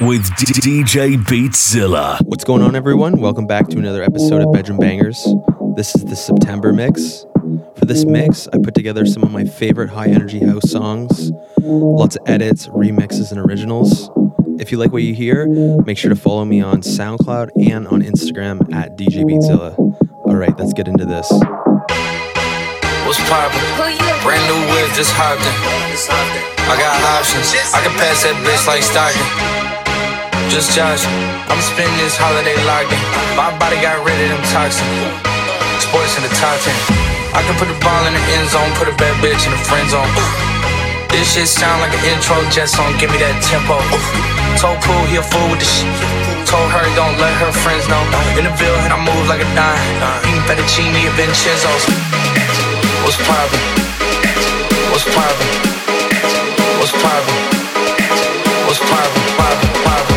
with DJ Beatzilla. What's going on, everyone? Welcome back to another episode of Bedroom Bangers. This is the September mix. For this mix, I put together some of my favorite high energy house songs, lots of edits, remixes, and originals. If you like what you hear, make sure to follow me on SoundCloud and on Instagram at DJ Beatzilla. All right, let's get into this. What's poppin'? Brand new whip, just hopped in. I got options. I can pass that bitch like Stockton. Just joshing. I'm spending this holiday locked in. My body got rid of them toxins. Sports in the top 10. I can put the ball in the end zone, put a bad bitch in the friend zone. This shit sound like an intro jet song, give me that tempo. Told Pooh he a fool with the shit. Told her don't let her friends know. In the building, I move like a dime. Eating fettuccine and Vincenzo's. What's? What's poppin'? What's poppin'? What's poppin'? Poppin', poppin', poppin',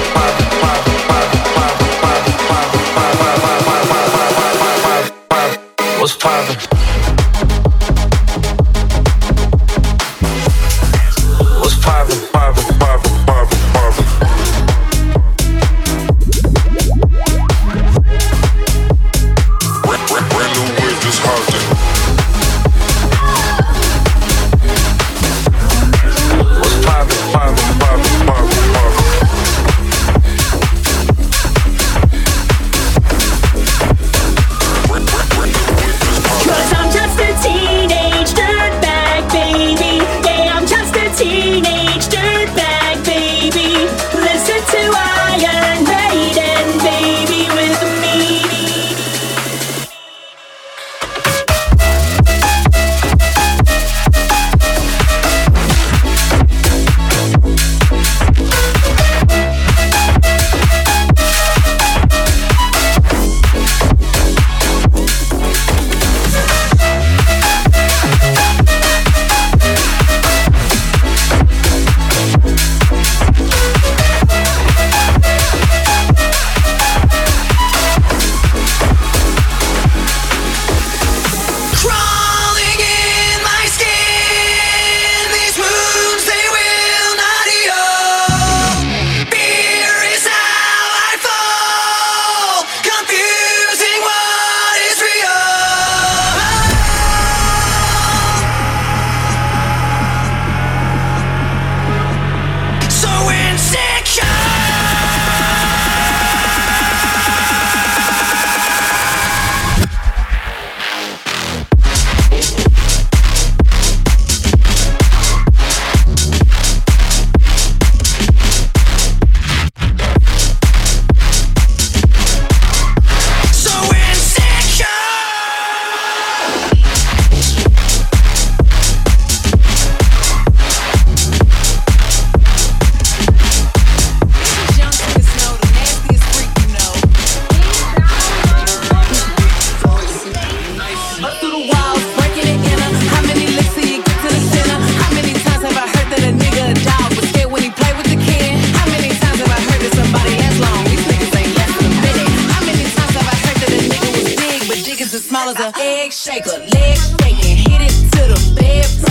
dick is as small a egg shaker? Leg shaking, hit it to the bed,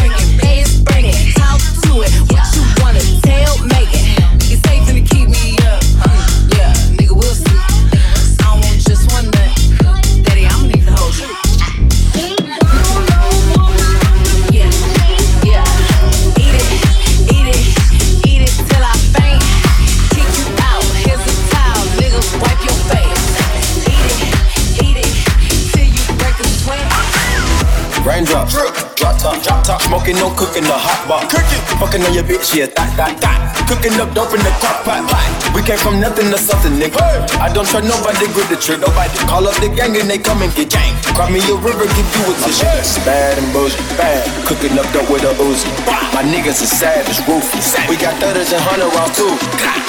top, no cooking, the hot pot. Cooking, fucking on your bitch, yeah, that, that, that. Cooking up dope in the crock pot. We came from nothing to something, nigga. I don't trust nobody, grip the trick. Nobody call up the gang and they come and get gang. Cry me a river, give you a tissue. Bad and bullshit, bad. Cooking up dope with a Uzi. My niggas is savage, ruthless. We got thudders and hundred rounds too.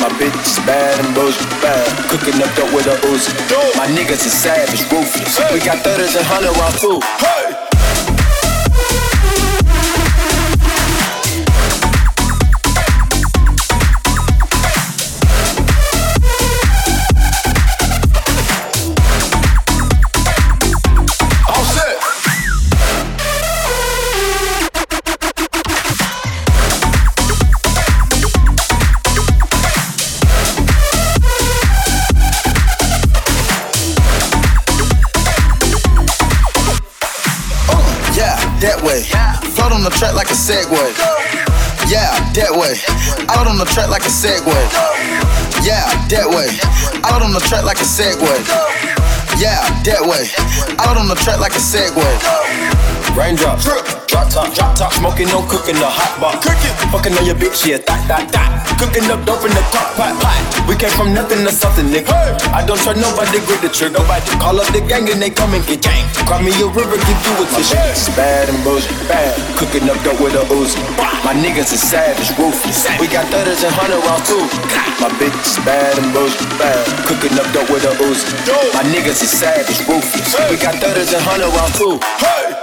My bitch is bad and bullshit, bad. Cooking up dope with a Uzi. My niggas is savage, ruthless. We got thudders and hundred rounds too. Hey! On the track like a Segway. Yeah, that way. Out on the track like a Segway. Yeah, that way. Out on the track like a Segway. Yeah, that way. Out on the track like a Segway. Raindrop, drop drop top, drop top, smoking, no cooking, the hot pot. Cooking, fucking on your bitch, yeah, that, that, that. Cooking up dope in the crock pot, pot. We came from nothing to something, nigga. I don't trust nobody, grip the trigger. Nobody call up the gang and they come and get gang. Cry me a river, give you a tissue. It's bad and bullshit, bad. Cooking up dope with a Uzi. My niggas is savage, ruthless. We got thudders and hundred rounds too. My bitch is bad and bullshit, bad. Cooking up dope with a Uzi. My niggas is savage, ruthless. We got thudders and hundred rounds too. Hey!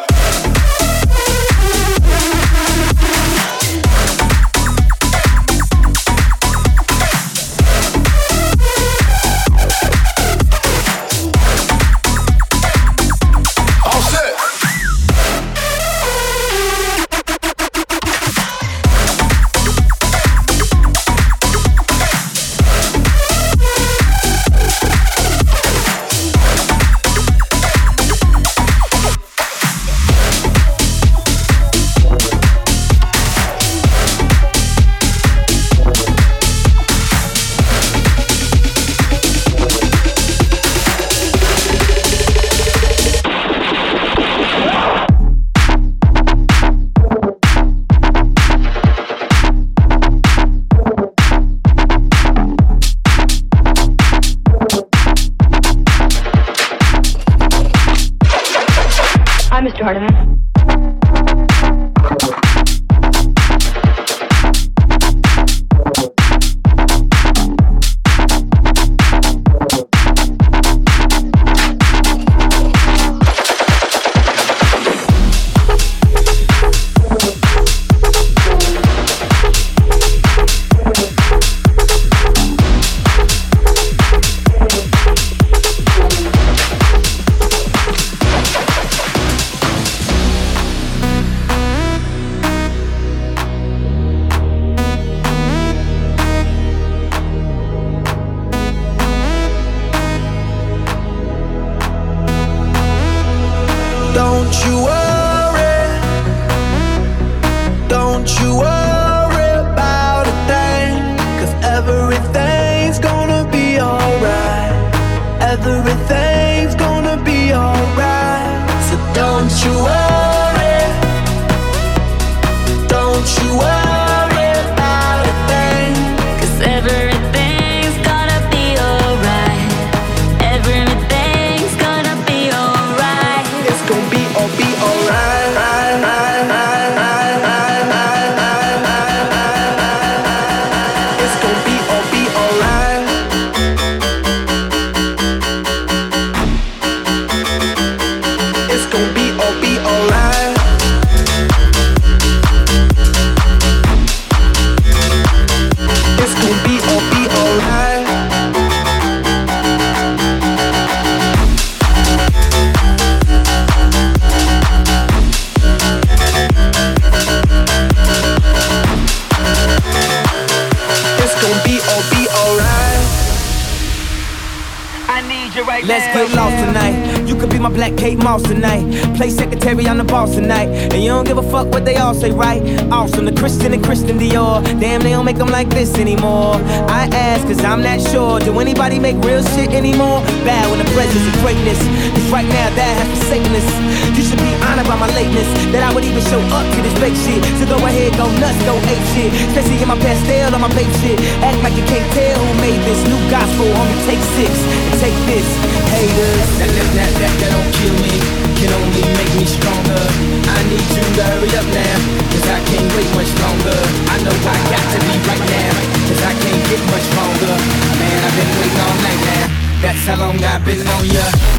Moss tonight. Play secretary, I'm the boss tonight. And you don't give a fuck what they all say, right? Awesome, the Christian and Christian Dior. Damn, they don't make them like this anymore. I ask, cause I'm not sure. Do anybody make real shit anymore? Bad when the presence of greatness. Cause right now, that has forsaken us. You should be honored by my lateness. That I would even show up to this fake shit. So go ahead, go nuts, go ape shit. Especially in my pastel on my babe shit. Act like you can't tell who made this new gospel. Homie, take six and take this. Haters. That, that, that, that, that don't kill me, can only make me stronger. I need you to hurry up now, cause I can't wait much longer. I know I got to be right now, cause I can't get much longer. Man, I've been waiting all night now, that's how long I've been on ya.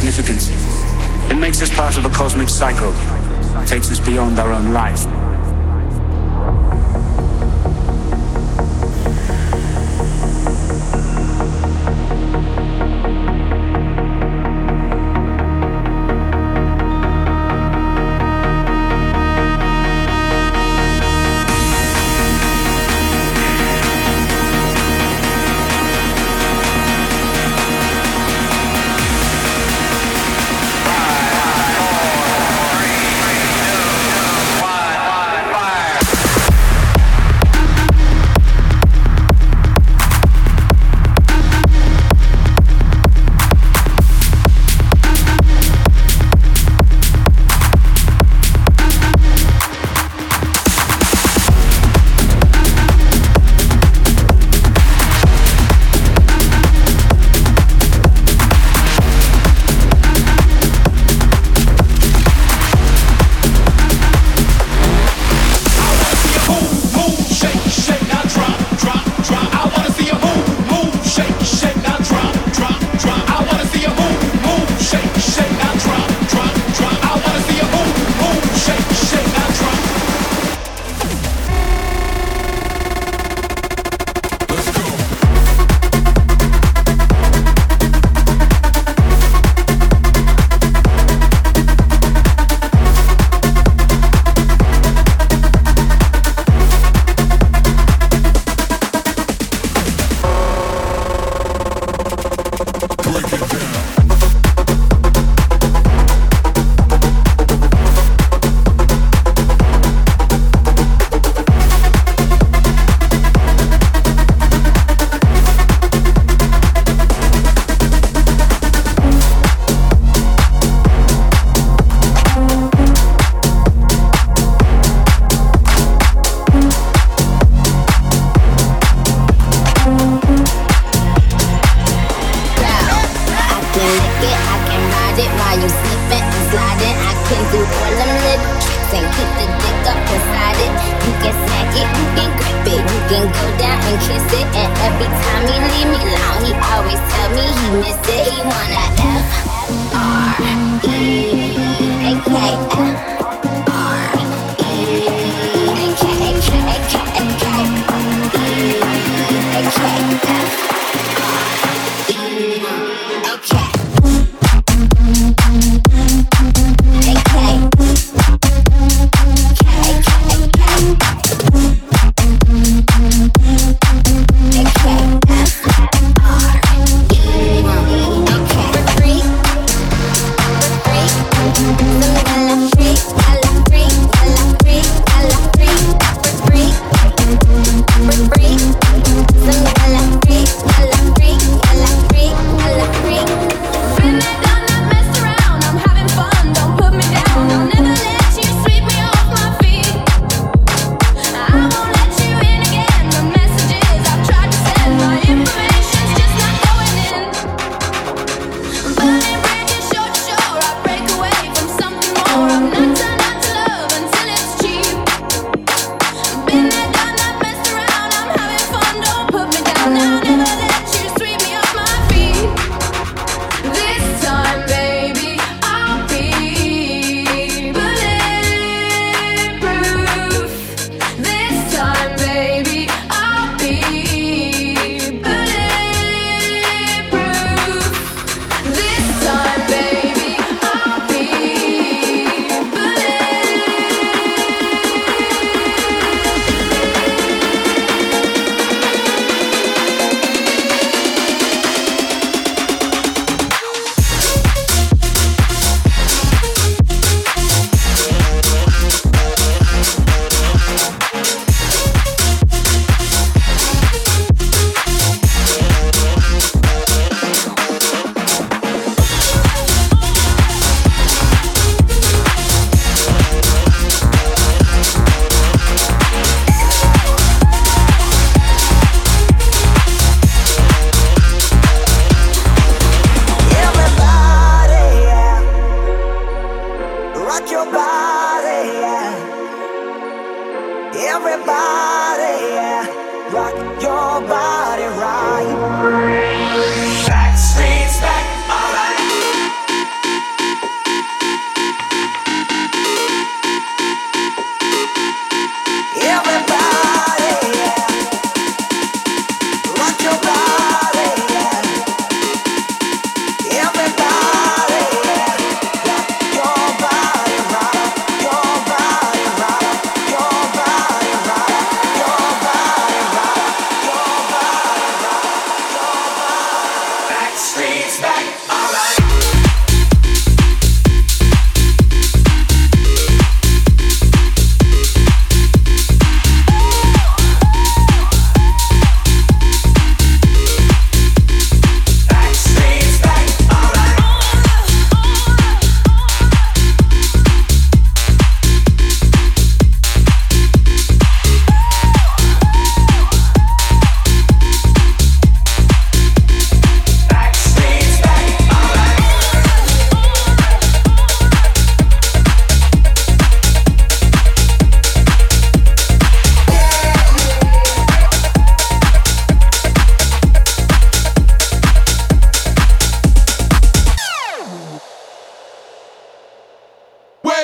Significance. It makes us part of a cosmic cycle, takes us beyond our own life. Rock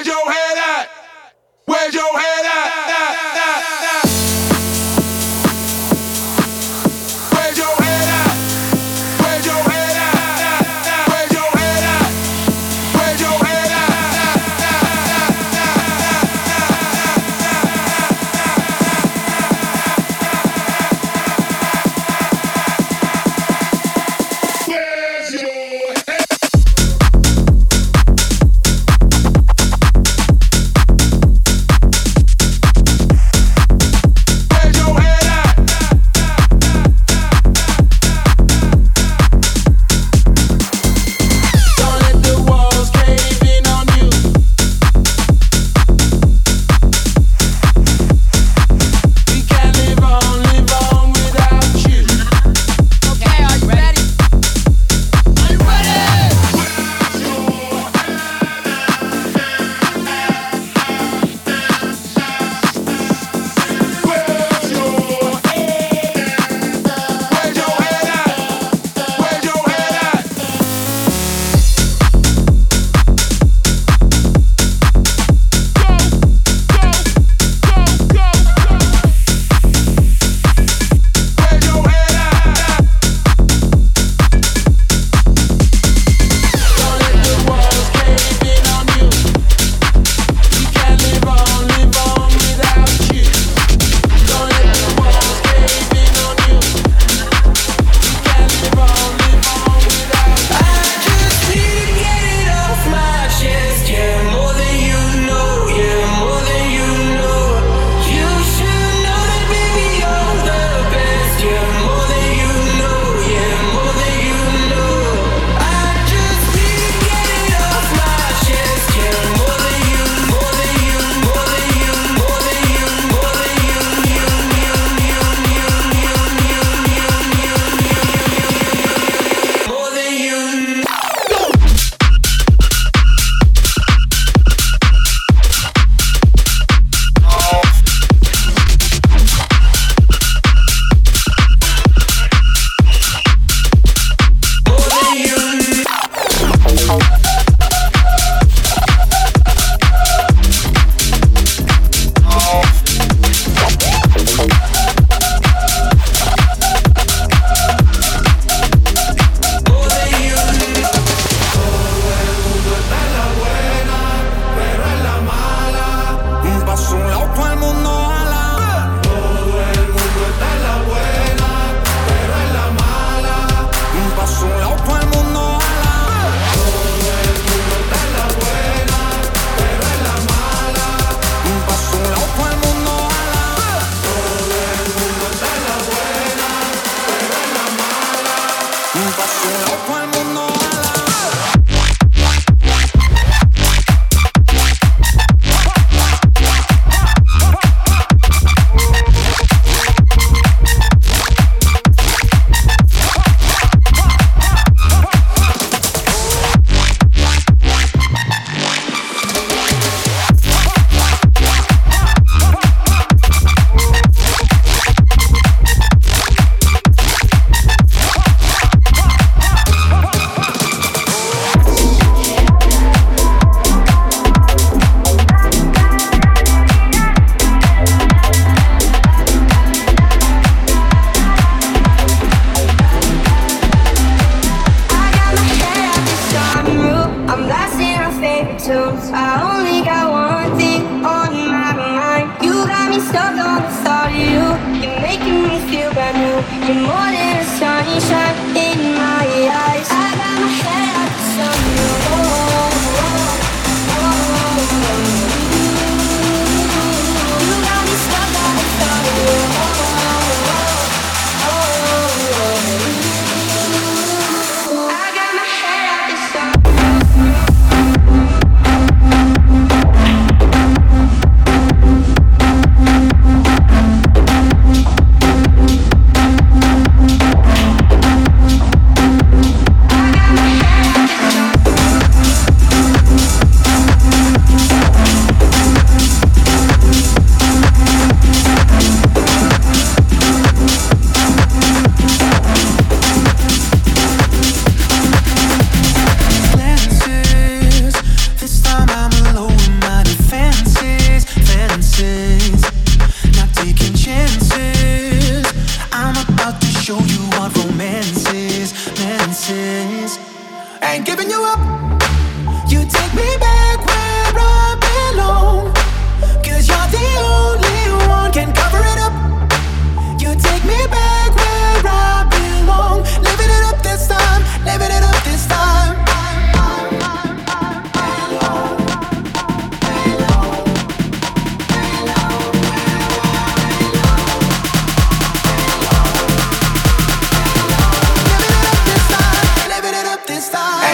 your head.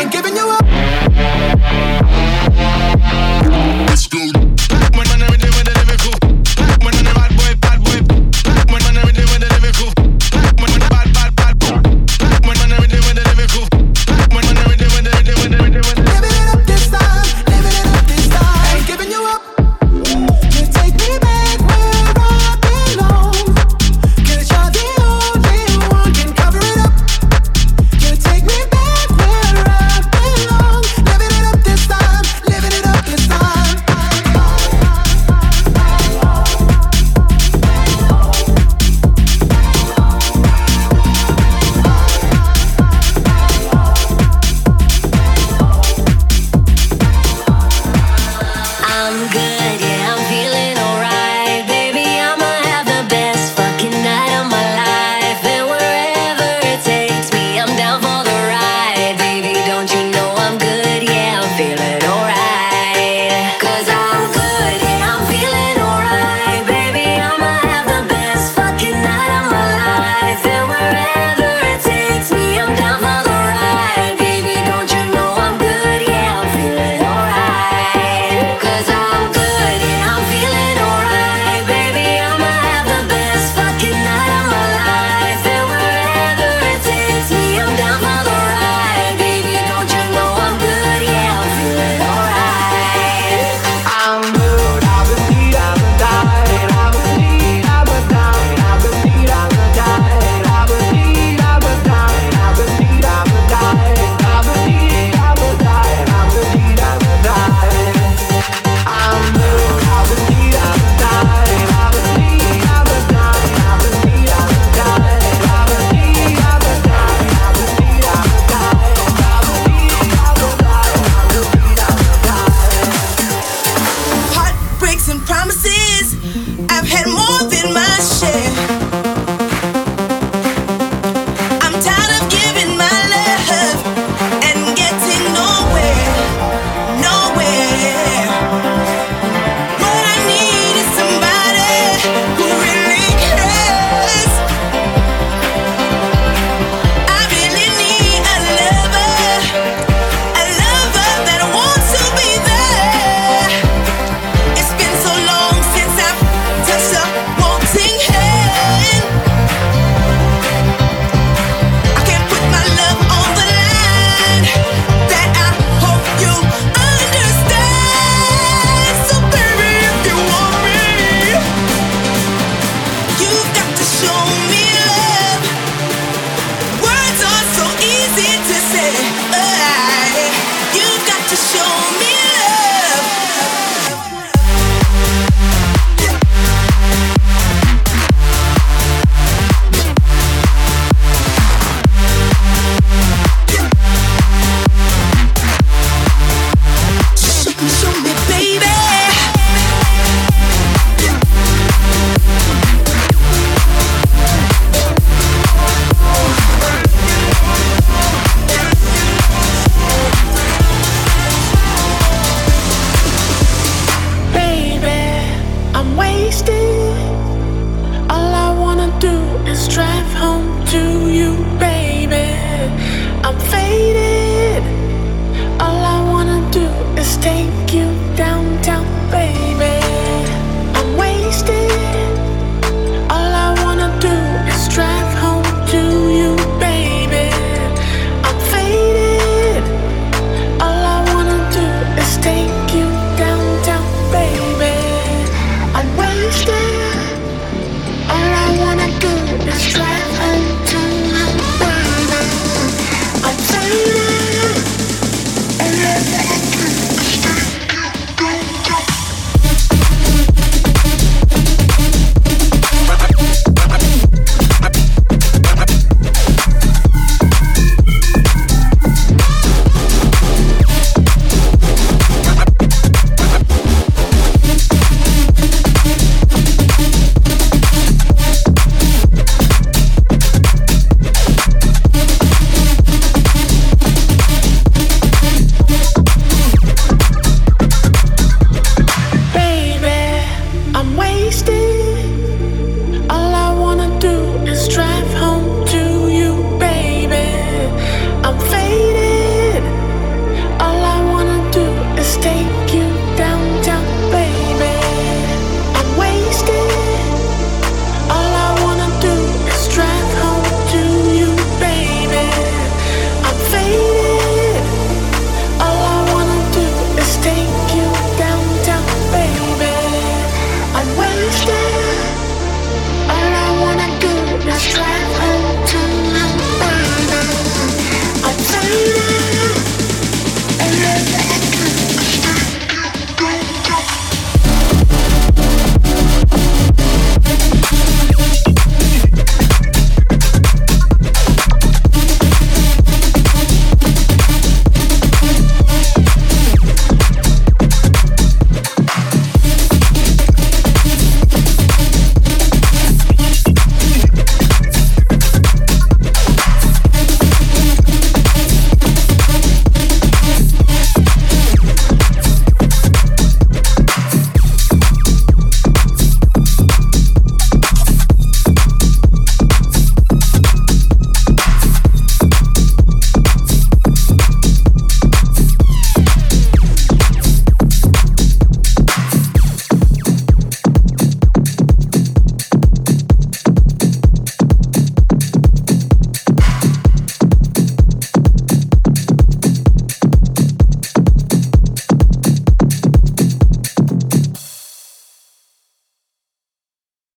Ain't giving you up.